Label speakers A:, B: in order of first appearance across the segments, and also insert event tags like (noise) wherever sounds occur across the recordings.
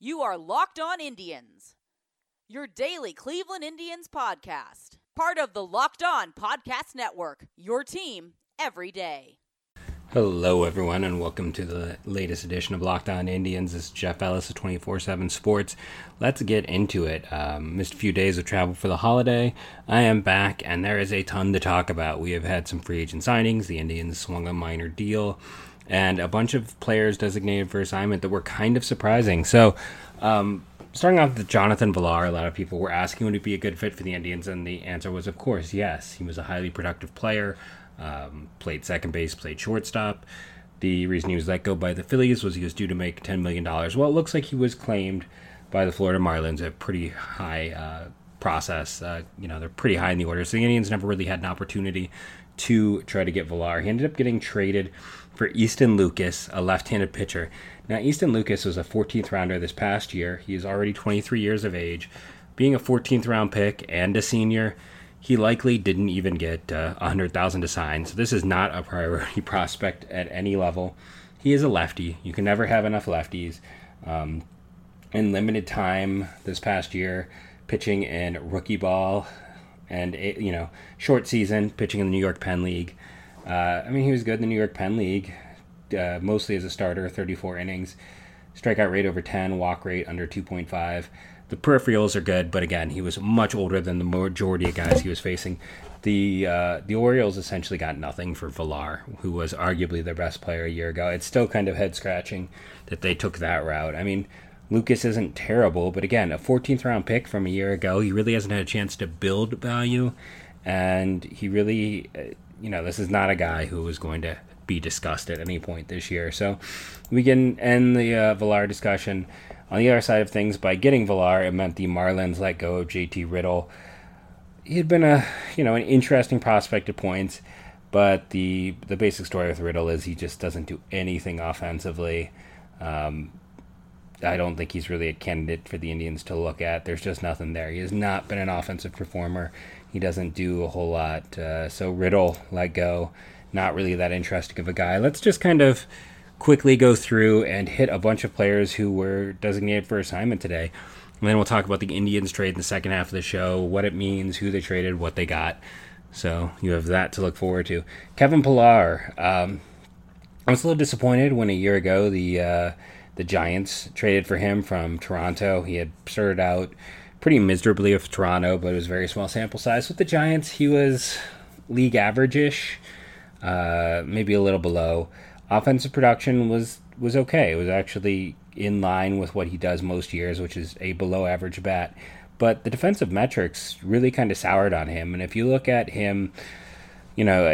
A: You are Locked On Indians, your daily Cleveland Indians podcast. Part of the Locked On Podcast Network, your team every day.
B: Hello, everyone, and welcome to the latest edition of Locked On Indians. This is Jeff Ellis of 24 7 Sports. Let's get into it. Um, missed a few days of travel for the holiday. I am back, and there is a ton to talk about. We have had some free agent signings. The Indians swung a minor deal, and a bunch of players designated for assignment that were kind of surprising. So, um, starting off with Jonathan Villar, a lot of people were asking would he be a good fit for the Indians, and the answer was, of course, yes. He was a highly productive player um, played second base, played shortstop. The reason he was let go by the Phillies was he was due to make $10 million. Well, it looks like he was claimed by the Florida Marlins, at pretty high uh, process. Uh, you know, they're pretty high in the order. So the Indians never really had an opportunity to try to get Villar. He ended up getting traded for Easton Lucas, a left handed pitcher. Now, Easton Lucas was a 14th rounder this past year. He is already 23 years of age. Being a 14th round pick and a senior, he likely didn't even get uh, 100,000 to sign. So this is not a priority (laughs) prospect at any level. He is a lefty. You can never have enough lefties. Um, in limited time this past year, pitching in rookie ball and you know short season pitching in the New York Penn League. Uh, I mean, he was good in the New York Penn League, uh, mostly as a starter, 34 innings, strikeout rate over 10, walk rate under 2.5. The peripherals are good, but again, he was much older than the majority of guys he was facing. The uh, the Orioles essentially got nothing for Villar, who was arguably their best player a year ago. It's still kind of head scratching that they took that route. I mean, Lucas isn't terrible, but again, a 14th round pick from a year ago, he really hasn't had a chance to build value, and he really, uh, you know, this is not a guy who was going to be discussed at any point this year. So we can end the uh, Villar discussion on the other side of things, by getting Villar, it meant the Marlins let go of JT Riddle. He had been a you know an interesting prospect at points, but the the basic story with Riddle is he just doesn't do anything offensively. Um, I don't think he's really a candidate for the Indians to look at. There's just nothing there. He has not been an offensive performer. He doesn't do a whole lot. Uh, so Riddle let go. Not really that interesting of a guy. Let's just kind of quickly go through and hit a bunch of players who were designated for assignment today. And then we'll talk about the Indians trade in the second half of the show, what it means, who they traded, what they got. So you have that to look forward to. Kevin Pillar. Um, I was a little disappointed when a year ago the uh, the Giants traded for him from Toronto. He had started out pretty miserably with Toronto, but it was very small sample size. With the Giants, he was league average-ish, uh, maybe a little below offensive production was was okay. It was actually in line with what he does most years, which is a below average bat. But the defensive metrics really kind of soured on him. And if you look at him, you know,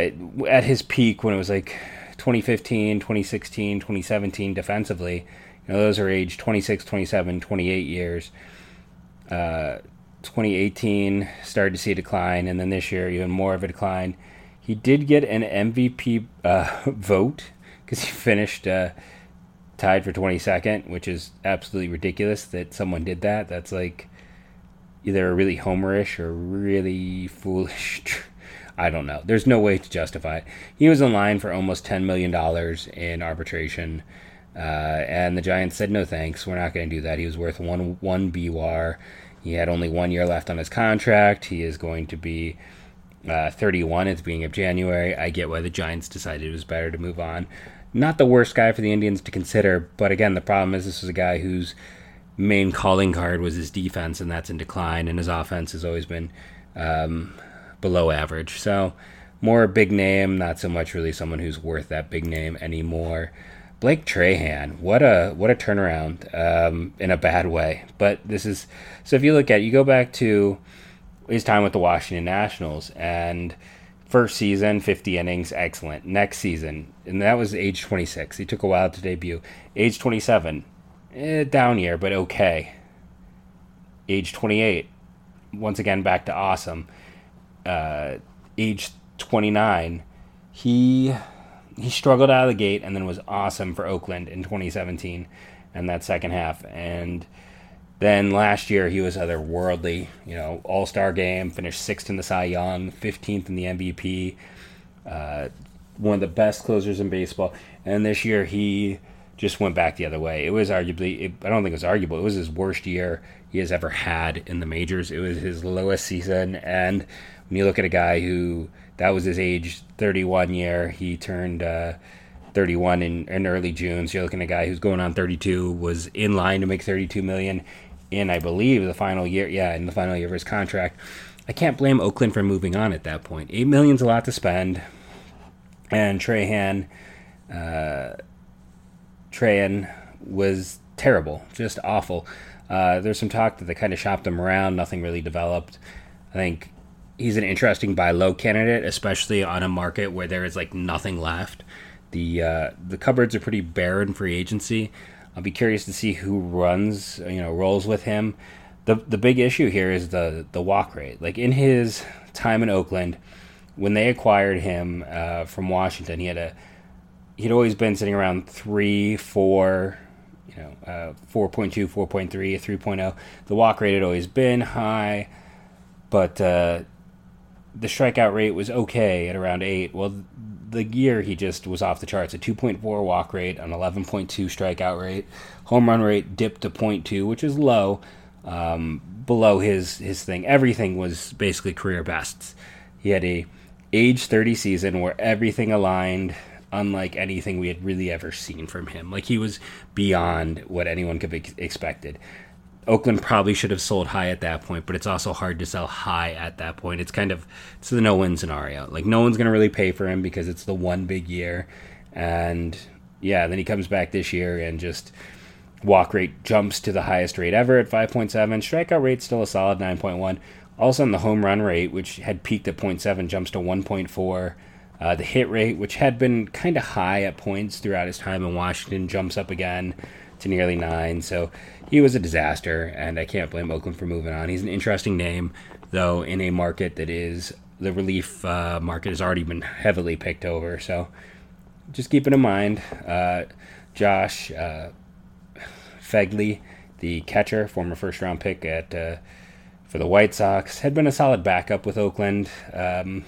B: at his peak when it was like 2015, 2016, 2017 defensively, those are age 26, 27, 28 years. Uh, 2018 started to see a decline, and then this year even more of a decline. He did get an MVP uh, (laughs) vote because he finished uh, tied for 22nd, which is absolutely ridiculous that someone did that. That's like either really homerish or really (laughs) foolish. I don't know. There's no way to justify it. He was in line for almost $10 million in arbitration. Uh, and the Giants said, no thanks. We're not going to do that. He was worth one, one BWAR. He had only one year left on his contract. He is going to be uh, 31 at the beginning of January. I get why the Giants decided it was better to move on not the worst guy for the Indians to consider. But again, the problem is this was a guy whose main calling card was his defense, and that's in decline, and his offense has always been um, below average. So more big name, not so much really someone who's worth that big name anymore. Blake Treinen, what a what a turnaround um, in a bad way. But this is so if you look at you go back to his time with the Washington Nationals and First season, 50 innings, excellent. Next season, and that was age 26. He took a while to debut. Age 27, eh, down year, but okay. Age 28, once again back to awesome. Uh, age 29, he he struggled out of the gate and then was awesome for Oakland in 2017 and that second half. And then last year he was otherworldly. You know, All Star game, finished sixth in the Cy Young, fifteenth in the MVP. Uh, one of the best closers in baseball. And this year he just went back the other way. It was arguably, it, I don't think it was arguable. It was his worst year he has ever had in the majors. It was his lowest season. And when you look at a guy who, that was his age 31 year, he turned uh, 31 in, in early June. So you're looking at a guy who's going on 32, was in line to make 32 million in, I believe, the final year. Yeah, in the final year of his contract. I can't blame Oakland for moving on at that point. Eight million's a lot to spend, and Treinen, uh, Treinen was terrible, just awful. Uh, there's some talk that they kind of shopped him around. Nothing really developed. I think he's an interesting buy low candidate, especially on a market where there is like nothing left. The uh, the cupboards are pretty bare in free agency. I'll be curious to see who runs, you know, rolls with him the the big issue here is the the walk rate. Like in his time in Oakland, when they acquired him uh, from Washington, he had a he'd always been sitting around three, four, you know, uh, 4.2, 4.3, 3.0. The walk rate had always been high, but uh, the strikeout rate was okay at around eight. Well, the year he just was off the charts. A 2.4 walk rate, an 11.2 strikeout rate, home run rate dipped to 0.2, which is low um, below his his thing. Everything was basically career bests. He had a age 30 season where everything aligned unlike anything we had really ever seen from him. Like he was beyond what anyone could be expected. Oakland probably should have sold high at that point, but it's also hard to sell high at that point. It's kind of it's the no win scenario. Like no one's going to really pay for him because it's the one big year and yeah, then he comes back this year and just Walk rate jumps to the highest rate ever at 5.7. Strikeout rate still a solid 9.1. All of a sudden, the home run rate, which had peaked at 0.7, jumps to 1.4. Uh, the hit rate, which had been kind of high at points throughout his time in Washington, jumps up again to nearly nine. So he was a disaster, and I can't blame Oakland for moving on. He's an interesting name, though, in a market that is the relief uh, market has already been heavily picked over. So just keep it in mind. Uh, Josh uh, Phegley, the catcher, former first round pick at uh, for the White Sox, had been a solid backup with Oakland. Um,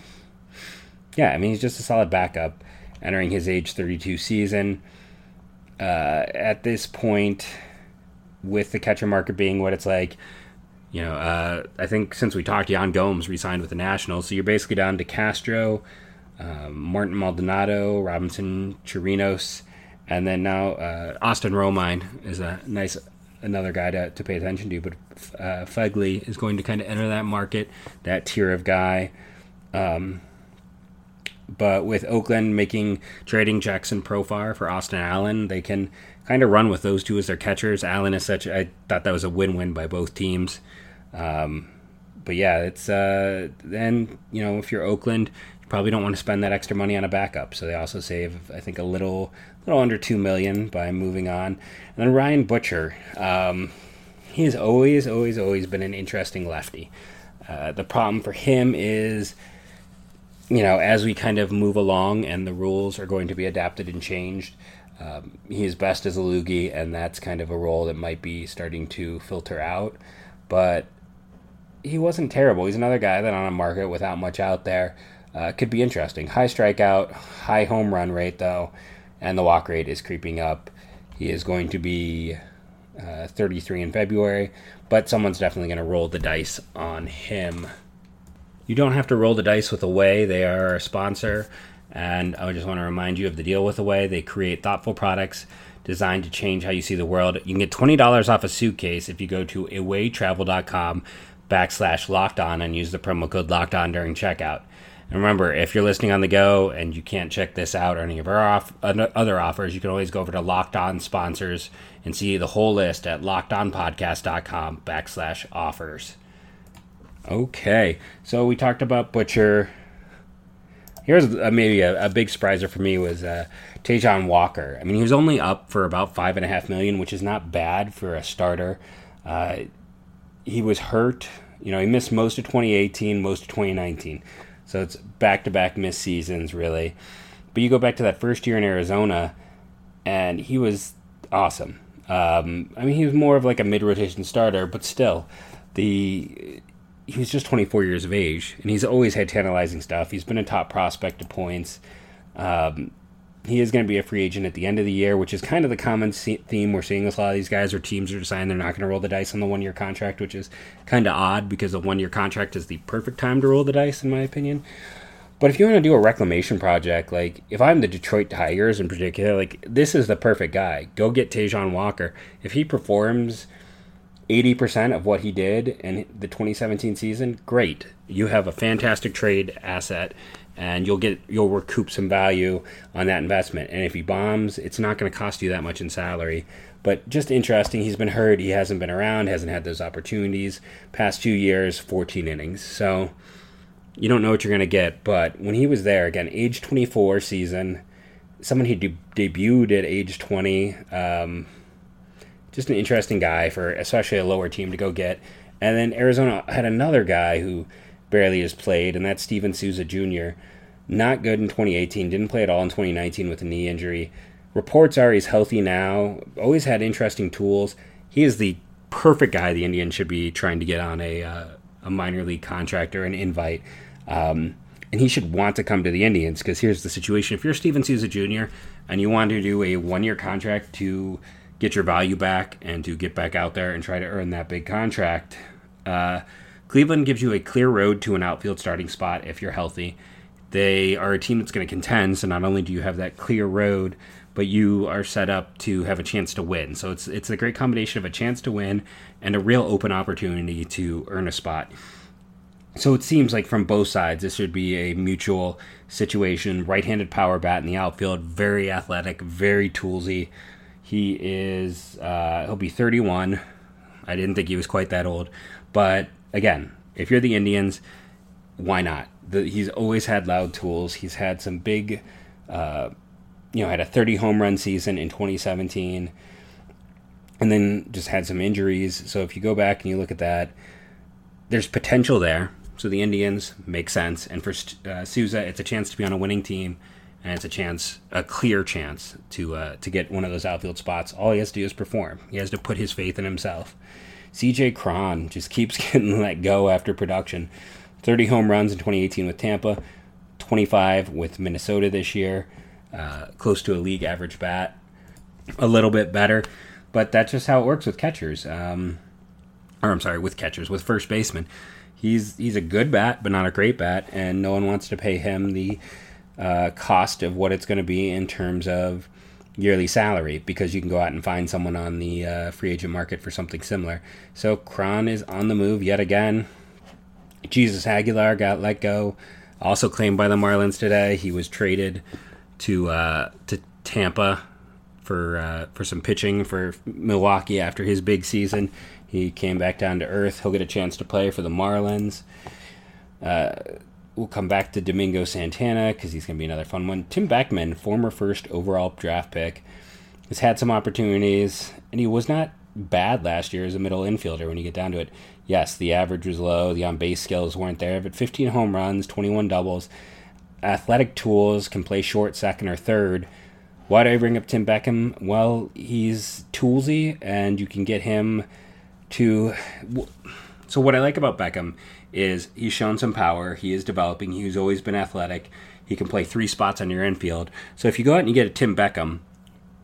B: yeah, I mean he's just a solid backup entering his age 32 season. Uh, at this point, with the catcher market being what it's like, you know, uh, I think since we talked, Yan Gomes resigned with the Nationals, so you're basically down to Castro, um, Martin Maldonado, Robinson Chirinos, and then now uh, Austin Romine is a nice another guy to, to pay attention to. But uh, Phegley is going to kind of enter that market, that tier of guy. Um, but with Oakland making trading Jurickson Profar for Austin Allen, they can kind of run with those two as their catchers. Allen is such. I thought that was a win-win by both teams. Um, but yeah, it's uh, then you know if you're Oakland, you probably don't want to spend that extra money on a backup. So they also save, I think, a little little under two million by moving on. And then Ryan Buchter, um, he has always, always, always been an interesting lefty. Uh, the problem for him is, you know, as we kind of move along and the rules are going to be adapted and changed, um, he is best as a loogie, and that's kind of a role that might be starting to filter out. But he wasn't terrible. He's another guy that on a market without much out there uh, could be interesting. High strikeout, high home run rate though, and the walk rate is creeping up. He is going to be uh, 33 in February, but someone's definitely going to roll the dice on him. You don't have to roll the dice with Away, they are a sponsor, and I just want to remind you of the deal with Away. They create thoughtful products designed to change how you see the world. You can get $20 off a suitcase if you go to awaytravel.com backslash locked on and use the promo code locked on during checkout. And remember, if you're listening on the go and you can't check this out or any of our off, other offers, you can always go over to Locked On Sponsors and see the whole list at lockedonpodcast.com backslash offers. Okay, so we talked about Buchter. Here's a, maybe a, a, big surpriser for me was uh, Taijuan Walker. I mean, he was only up for about five and a half million, which is not bad for a starter. Uh, he was hurt. You know, he missed most of 2018, most of 2019. So it's back to back missed seasons, really. But you go back to that first year in Arizona, and he was awesome. Um, I mean, he was more of like a mid rotation starter, but still, the he was just 24 years of age, and he's always had tantalizing stuff. He's been a top prospect at points. Um, he is going to be a free agent at the end of the year, which is kind of the common theme we're seeing with a lot of these guys, or teams are deciding they're not going to roll the dice on the one year contract, which is kind of odd because a one year contract is the perfect time to roll the dice, in my opinion. But if you want to do a reclamation project, like if I'm the Detroit Tigers in particular, like this is the perfect guy. Go get Taijuan Walker. If he performs 80% of what he did in the 2017 season, great. You have a fantastic trade asset and you'll get you'll recoup some value on that investment. And if he bombs, it's not going to cost you that much in salary. But just interesting, he's been hurt, he hasn't been around, hasn't had those opportunities. Past 2 years, 14 innings. So you don't know what you're going to get, but when he was there again, age 24 season, someone he de- debuted at age 20, um, just an interesting guy for especially a lower team to go get. And then Arizona had another guy who barely has played, and that's Steven Souza Jr. Not good in 2018, didn't play at all in 2019 with a knee injury. Reports are he's healthy now, always had interesting tools. He is the perfect guy the Indians should be trying to get on a, uh, a minor league contract or an invite. Um, and he should want to come to the Indians because here's the situation. If you're Steven Souza Jr. and you want to do a one year contract to get your value back and to get back out there and try to earn that big contract. Uh, Cleveland gives you a clear road to an outfield starting spot if you're healthy. They are a team that's going to contend, so not only do you have that clear road, but you are set up to have a chance to win. So it's it's a great combination of a chance to win and a real open opportunity to earn a spot. So it seems like from both sides, this should be a mutual situation. Right-handed power bat in the outfield, very athletic, very toolsy. He is uh, he'll be 31. I didn't think he was quite that old, but again, if you're the Indians, why not? The, he's always had loud tools. He's had some big, uh, you know, had a 30 home run season in 2017, and then just had some injuries. So if you go back and you look at that, there's potential there. So the Indians make sense, and for uh, Souza, it's a chance to be on a winning team and it's a chance, a clear chance to uh, to get one of those outfield spots. All he has to do is perform. He has to put his faith in himself. CJ Cron just keeps (laughs) getting let go after production. 30 home runs in 2018 with Tampa, 25 with Minnesota this year, uh, close to a league average bat, a little bit better, but that's just how it works with catchers. Um, or I'm sorry, with catchers, with first baseman. He's he's a good bat, but not a great bat, and no one wants to pay him the uh, cost of what it's going to be in terms of yearly salary because you can go out and find someone on the uh, free agent market for something similar. So Cron is on the move yet again. Jesus Aguilar got let go, also claimed by the Marlins today. He was traded to uh, to Tampa for uh, for some pitching for Milwaukee after his big season. He came back down to earth. He'll get a chance to play for the Marlins. We'll come back to Domingo Santana because he's going to be another fun one. Tim Beckham, former first overall draft pick, has had some opportunities, and he was not bad last year as a middle infielder when you get down to it. Yes, the average was low, the on base skills weren't there, but 15 home runs, 21 doubles, athletic tools, can play short, second, or third. Why do I bring up Tim Beckham? Well, he's toolsy, and you can get him to. So, what I like about Beckham is he's shown some power. He is developing. He's always been athletic. He can play three spots on your infield. So if you go out and you get a Tim Beckham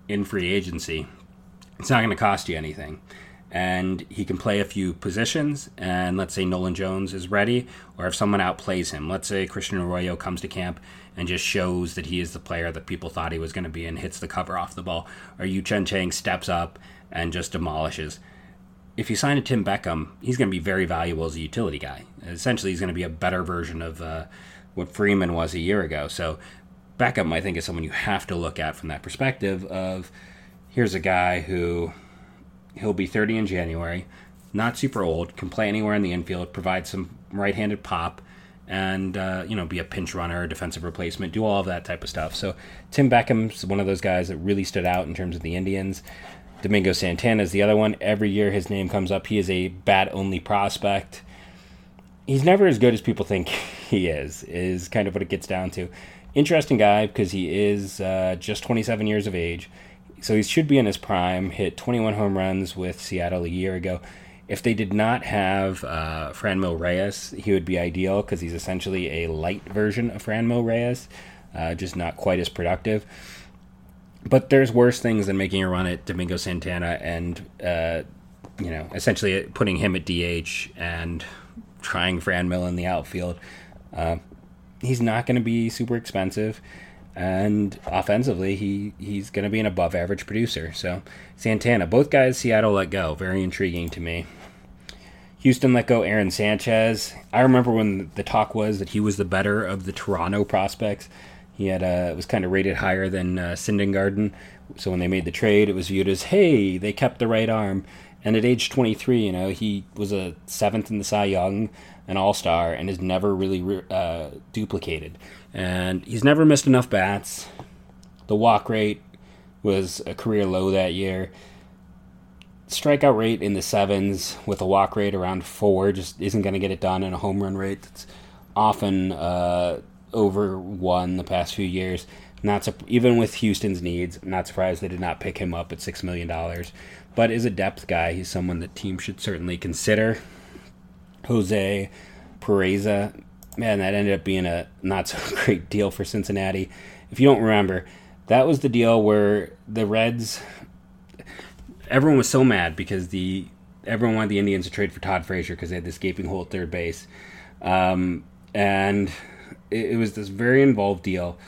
B: in free agency, it's not going to cost you anything. And he can play a few positions. And let's say Nolan Jones is ready, or if someone outplays him, let's say Christian Arroyo comes to camp and just shows that he is the player that people thought he was going to be and hits the cover off the ball, or Yu Cheng Chang steps up and just demolishes if you sign a Tim Beckham, he's going to be very valuable as a utility guy. Essentially, he's going to be a better version of uh, what Freeman was a year ago. So, Beckham, I think, is someone you have to look at from that perspective of here's a guy who he'll be 30 in January, not super old, can play anywhere in the infield, provide some right-handed pop, and uh, you know be a pinch runner, defensive replacement, do all of that type of stuff. So Tim Beckham's one of those guys that really stood out in terms of the Indians. Domingo Santana is the other one. Every year his name comes up. He is a bat only prospect. He's never as good as people think (laughs) he is, is kind of what it gets down to. Interesting guy because he is uh, just 27 years of age. So he should be in his prime. Hit 21 home runs with Seattle a year ago. If they did not have uh, Franmil Reyes, he would be ideal because he's essentially a light version of Franmil Reyes, uh, just not quite as productive. But there's worse things than making a run at Domingo Santana and uh, you know essentially putting him at DH and trying Franmil in the outfield. Uh, he's not going to be super expensive, and offensively, he he's going to be an above average producer. So Santana, both guys Seattle let go, very intriguing to me. Houston let go Aaron Sanchez. I remember when the talk was that he was the better of the Toronto prospects. He had uh, was kind of rated higher than uh, Syndergaard. So when they made the trade, it was viewed as, hey, they kept the right arm. And at age 23, you know, he was a seventh in the Cy Young, an All Star, and has never really uh, duplicated. And he's never missed enough bats. The walk rate was a career low that year. Strikeout rate in the sevens with a walk rate around four just isn't going to get it done, and a home run rate that's often uh, over one the past few years. Not even with Houston's needs, not surprised they did not pick him up at six million dollars. But as a depth guy, he's someone that teams should certainly consider. Jose Peraza, man, that ended up being a not so (laughs) great deal for Cincinnati. If you don't remember, that was the deal where the Reds, everyone was so mad because the everyone wanted the Indians to trade for Todd Frazier because they had this gaping hole at third base, um, and it, it, was this very involved deal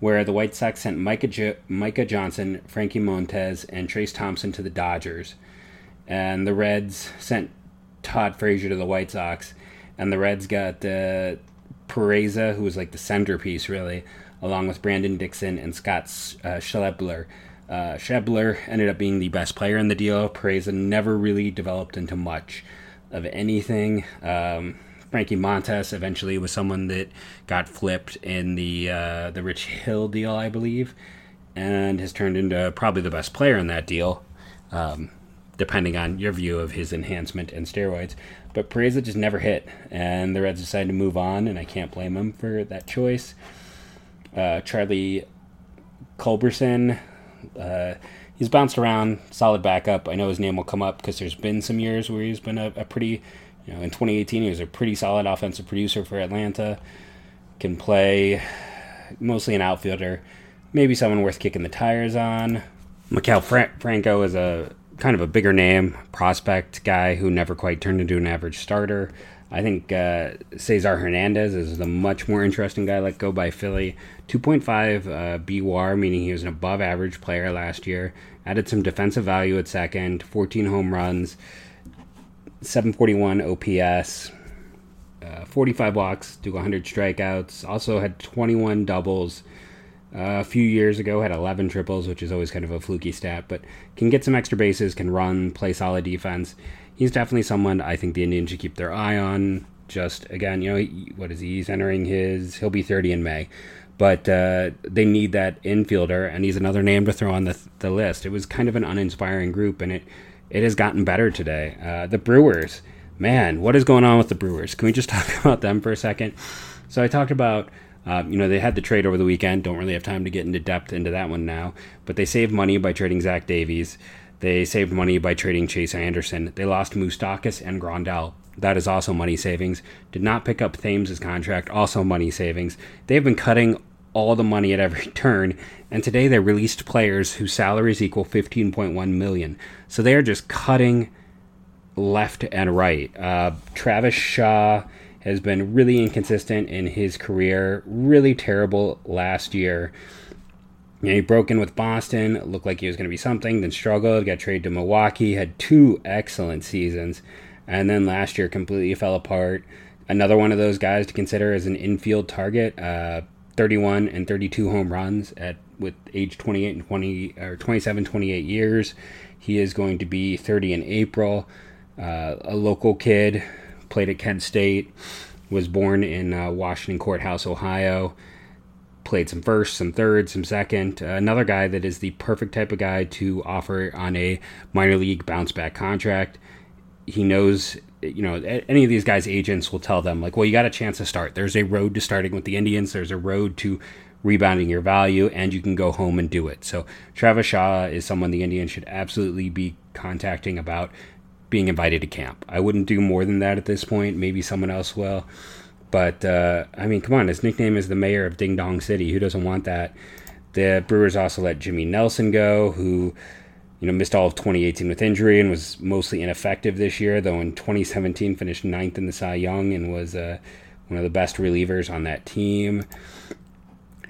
B: where the White Sox sent Micah, Micah Johnson, Frankie Montas, and Trayce Thompson to the Dodgers, and the Reds sent Todd Frazier to the White Sox, and the Reds got uh, Peraza, who was like the centerpiece really, along with Brandon Dixon and Scott uh, Schebler. Uh, Schebler ended up being the best player in the deal. Peraza never really developed into much of anything. Um, Frankie Montas eventually was someone that got flipped in the uh, the Rich Hill deal, I believe, and has turned into probably the best player in that deal, um, depending on your view of his enhancement and steroids. But Peraza just never hit, and the Reds decided to move on, and I can't blame them for that choice. Uh, Charlie Culberson, uh, he's bounced around, solid backup. I know his name will come up because there's been some years where he's been a, a pretty you know, in 2018, he was a pretty solid offensive producer for Atlanta. Can play mostly an outfielder, maybe someone worth kicking the tires on. Maikel Fra- Franco is a kind of a bigger name prospect guy who never quite turned into an average starter. I think uh, Cesar Hernandez is the much more interesting guy let go by Philly. 2.5 uh, BWAR, meaning he was an above average player last year. Added some defensive value at second, 14 home runs. 741 OPS, uh, 45 walks to 100 strikeouts. Also had 21 doubles. Uh, a few years ago, had 11 triples, which is always kind of a fluky stat, but can get some extra bases, can run, play solid defense. He's definitely someone I think the Indians should keep their eye on. Just again, you know, what is he? He's entering his. He'll be 30 in May, but uh, they need that infielder, and he's another name to throw on the the list. It was kind of an uninspiring group, and it it has gotten better today. Uh, the Brewers, man, what is going on with the Brewers? Can we just (laughs) talk about them for a second? So I talked about, uh, you know, they had the trade over the weekend. Don't really have time to get into depth into that one now, but they saved money by trading Zach Davies. They saved money by trading Chase Anderson. They lost Moustakas and Grandal. That is also money savings. Did not pick up Thames' contract, also money savings. They've been cutting all the money at every (laughs) turn, and today they released players whose salaries equal 15.1 million. So they are just cutting left and right. Uh, Travis Shaw has been really inconsistent in his career, really terrible last year. You know, he broke in with Boston, looked like he was going to be something, then struggled, got traded to Milwaukee, had two excellent seasons, and then last year completely fell apart. Another one of those guys to consider as an infield target. Uh, 31 and 32 home runs at with age 28 and 20 or 27 28 years. He is going to be 30 in april. Uh, a local kid played at kent state was born in uh, washington courthouse ohio. Played some first some third some second. Uh, another guy that is the perfect type of guy to offer on a minor league bounce back contract. He knows you know any of these guys agents will tell them like well you got a chance to start. There's a road to starting with the indians. There's a road to rebounding your value and you can go home and do it. So travis shaw is someone the indians should absolutely be contacting about being invited to camp. I wouldn't do more than that at this point. Maybe someone else will. But uh, i mean come on his nickname is the mayor of ding dong city. Who doesn't want that? The Brewers also let Jimmy Nelson go, who you know missed all of 2018 with injury and was mostly ineffective this year. Though in 2017 finished ninth in the Cy Young and was uh, one of the best relievers on that team.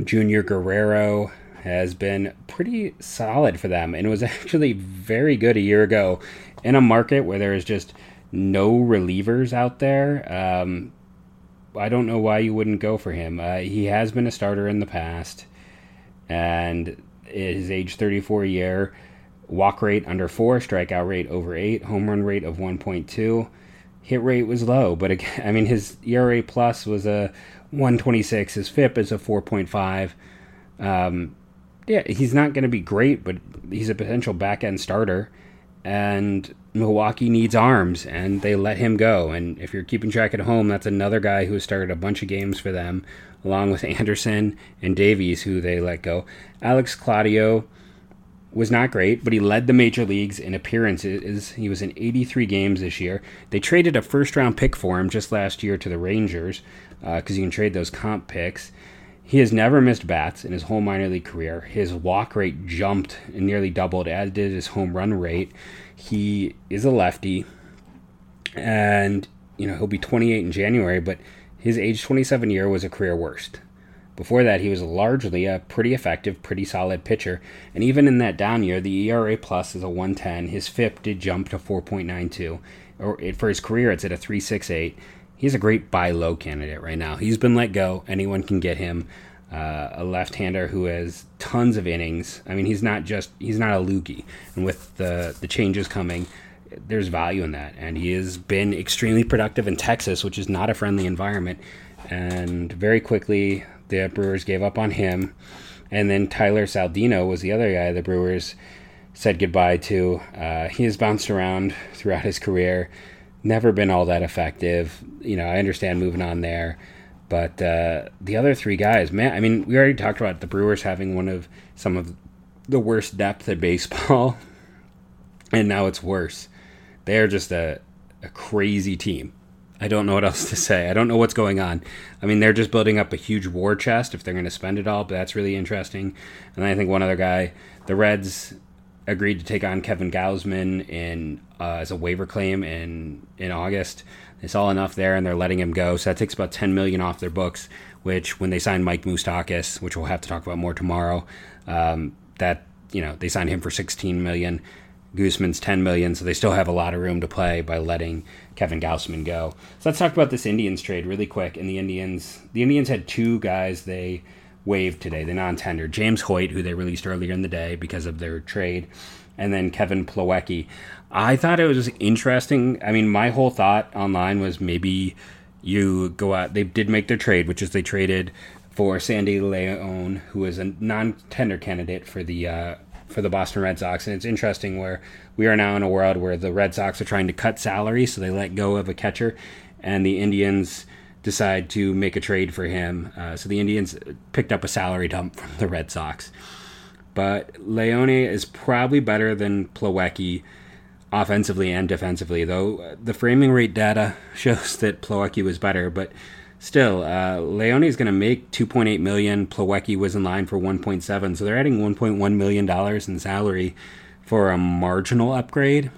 B: Junior Guerrero has been pretty solid for them and was (laughs) actually very good a year ago in a market where there is just no relievers out there. Um, I don't know why you wouldn't go for him. Uh, he has been a starter in the past, and his age 34 year, walk rate under four, strikeout rate over eight, home run rate of 1.2. Hit rate was low, but again, (laughs) I mean his ERA plus was a 126. His FIP is a 4.5. Um, yeah, he's not going to be great, but he's a potential back end starter. And Milwaukee needs arms, and they let him go. And if you're keeping track at home, that's another guy who started a bunch of games for them, along with Anderson and Davies, who they let go. Alex Claudio was not great, but he led the major leagues in appearances. He was in 83 games this year. They traded a first round pick for him just last year to the Rangers because uh, you can trade those comp picks. He has never missed bats in his whole minor league career. His walk rate jumped and nearly doubled, as did his home run rate. He is a lefty, and you know he'll be 28 in January, but his age 27 year was a career worst. Before that, he was largely a pretty effective, pretty solid pitcher, and even in that down year, the ERA plus is a 110. His FIP did jump to 4.92, or for his career, it's at a 368 he's a great buy low candidate right now. He's been let go. Anyone can get him. Uh, a left-hander who has tons of innings. I mean, he's not just he's not a loogie. And with the the changes coming, there's value in that. And he has been extremely productive in Texas, which is not a friendly environment. And very quickly, the Brewers gave up on him. And then Tyler Saladino was the other guy the Brewers said goodbye to. Uh, he has bounced around throughout his career never been all that effective. You know, I understand moving on there. But uh, the other three guys, man, I mean, we already talked about the Brewers having one of some of the worst depth in baseball, (laughs) and now it's worse. They're just a, a crazy team. I don't know what else to say. I don't know what's going on. I mean, they're just building up a huge war chest if they're going to spend it all, but that's really interesting. And I think one other guy, the Reds agreed to take on Kevin Gausman in uh, as a waiver claim in in August. They saw enough there, and they're letting him go. So that takes about ten million off their books. Which, when they signed Mike Moustakas, which we'll have to talk about more tomorrow, um, that you know they signed him for sixteen million. Gausman's 10 million, so they still have a lot of room to play by letting Kevin Gausman go. So let's talk about this Indians trade really quick. And the Indians, the Indians had two guys they waived today, the non-tender. James Hoyt, who they released earlier in the day because of their trade, and then Kevin Plawecki. I thought it was interesting. I mean, my whole thought online was maybe you go out. They did make their trade, which is they traded for Sandy Leon, who is a non-tender candidate for the uh, for the Boston Red Sox. And it's interesting where we are now in a world where the Red Sox are trying to cut salary, so they let go of a catcher, and the Indians decide to make a trade for him. Uh, so the Indians picked up a salary dump from the Red Sox. But Leon is probably better than Plawecki offensively and defensively, though the framing rate data (laughs) shows that Plawecki was better. But still, uh, Leon is going to make 2.8 million. Plawecki was in line for 1.7, so they're adding 1.1 million dollars in salary for a marginal upgrade.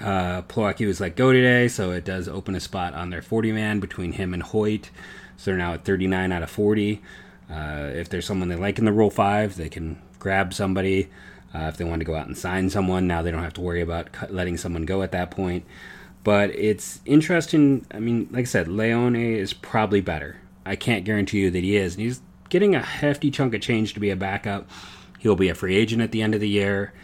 B: Uh, Plawecki was let go today, so it does open a spot on their 40 man between him and Hoyt. So they're now at 39 out of 40. Uh, if there's someone they like in the Rule 5, they can grab somebody. Uh, if they want to go out and sign someone, now they don't have to worry about letting someone go at that point. But it's interesting. I mean, like I said, Leon is probably better. I can't guarantee you that he is. And he's getting a hefty chunk of change to be a backup. He'll be a free agent at the end of the year.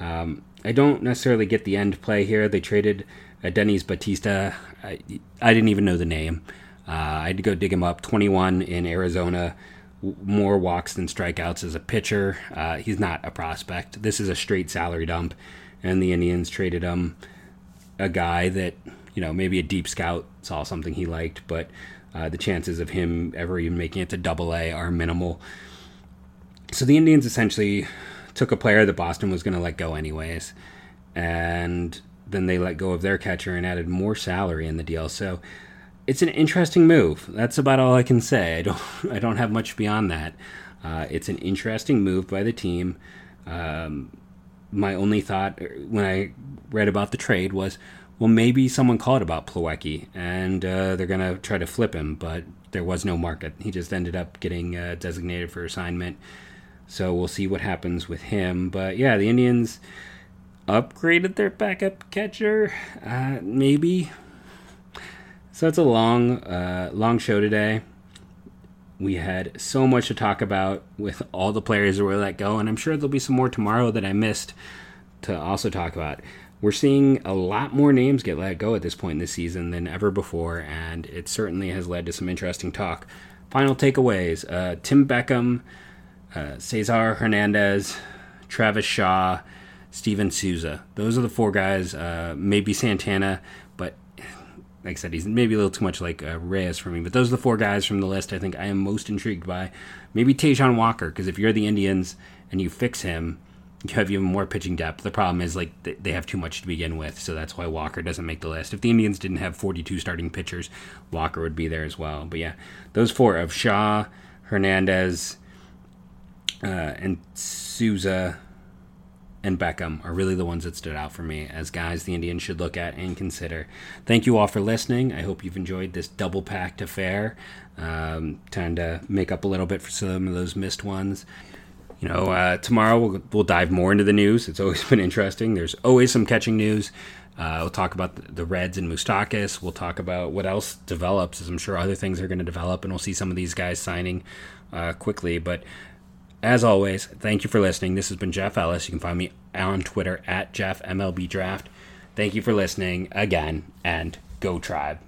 B: Um, I don't necessarily get the end play here. They traded uh, Dennis Bautista. I, I, didn't even know the name. Uh, I had to go dig him up. 21 in Arizona, more walks than strikeouts as a pitcher. Uh, he's not a prospect. This is a straight salary dump, and the Indians traded him a guy that you know maybe a deep scout saw something he liked, but uh, the chances of him ever even making it to Double A are minimal. So the Indians essentially took a player that Boston was going to let go anyways, and then they let go of their catcher and added more salary in the deal. So it's an interesting move. That's about all I can say. I don't (laughs) I don't have much beyond that. Uh, it's an interesting move by the team. Um, my only thought er, when I read about the trade was, well, maybe someone called about Plawecki and uh, they're going to try to flip him, but there was no market. He just ended up getting uh, designated for assignment. So we'll see what happens with him. But yeah, the Indians upgraded their backup catcher, uh, maybe. So it's a long, uh, long show today. We had so much to talk about with all the players that were let go, and I'm sure there'll be some more tomorrow that I missed to also talk about. We're seeing a lot more names get let go at this point in the season than ever before, and it certainly has led to some interesting talk. Final takeaways uh, Tim Beckham, uh, Cesar Hernandez, Travis Shaw, Steven Souza. Those are the four guys. Uh, maybe Santana, like I said, he's maybe a little too much like uh, Reyes for me. But those are the four guys from the list I think I am most intrigued by. Maybe Taijuan Walker, because if you're the Indians and you fix him, you have even more pitching depth. The problem is like they have too much to begin with, so that's why Walker doesn't make the list. If the Indians didn't have 42 starting pitchers, Walker would be there as well. But yeah, those four of Shaw, Hernandez, uh, and Souza and Beckham are really the ones that stood out for me as guys the Indians should look at and consider. Thank you all for listening. I hope you've enjoyed this double packed affair. Um, trying to make up a little bit for some of those missed ones you know, uh, tomorrow we'll, we'll dive more into the news. It's always (laughs) been interesting. There's always some catching news. Uh, we'll talk about the Reds and Moustakas. We'll talk about what else develops, as I'm sure other things are going to develop, and we'll see some of these guys signing uh, quickly. But as always, thank you for listening. This has been Jeff Ellis. You can find me on Twitter at Jeff MLB Draft. Thank you for listening again, and go Tribe.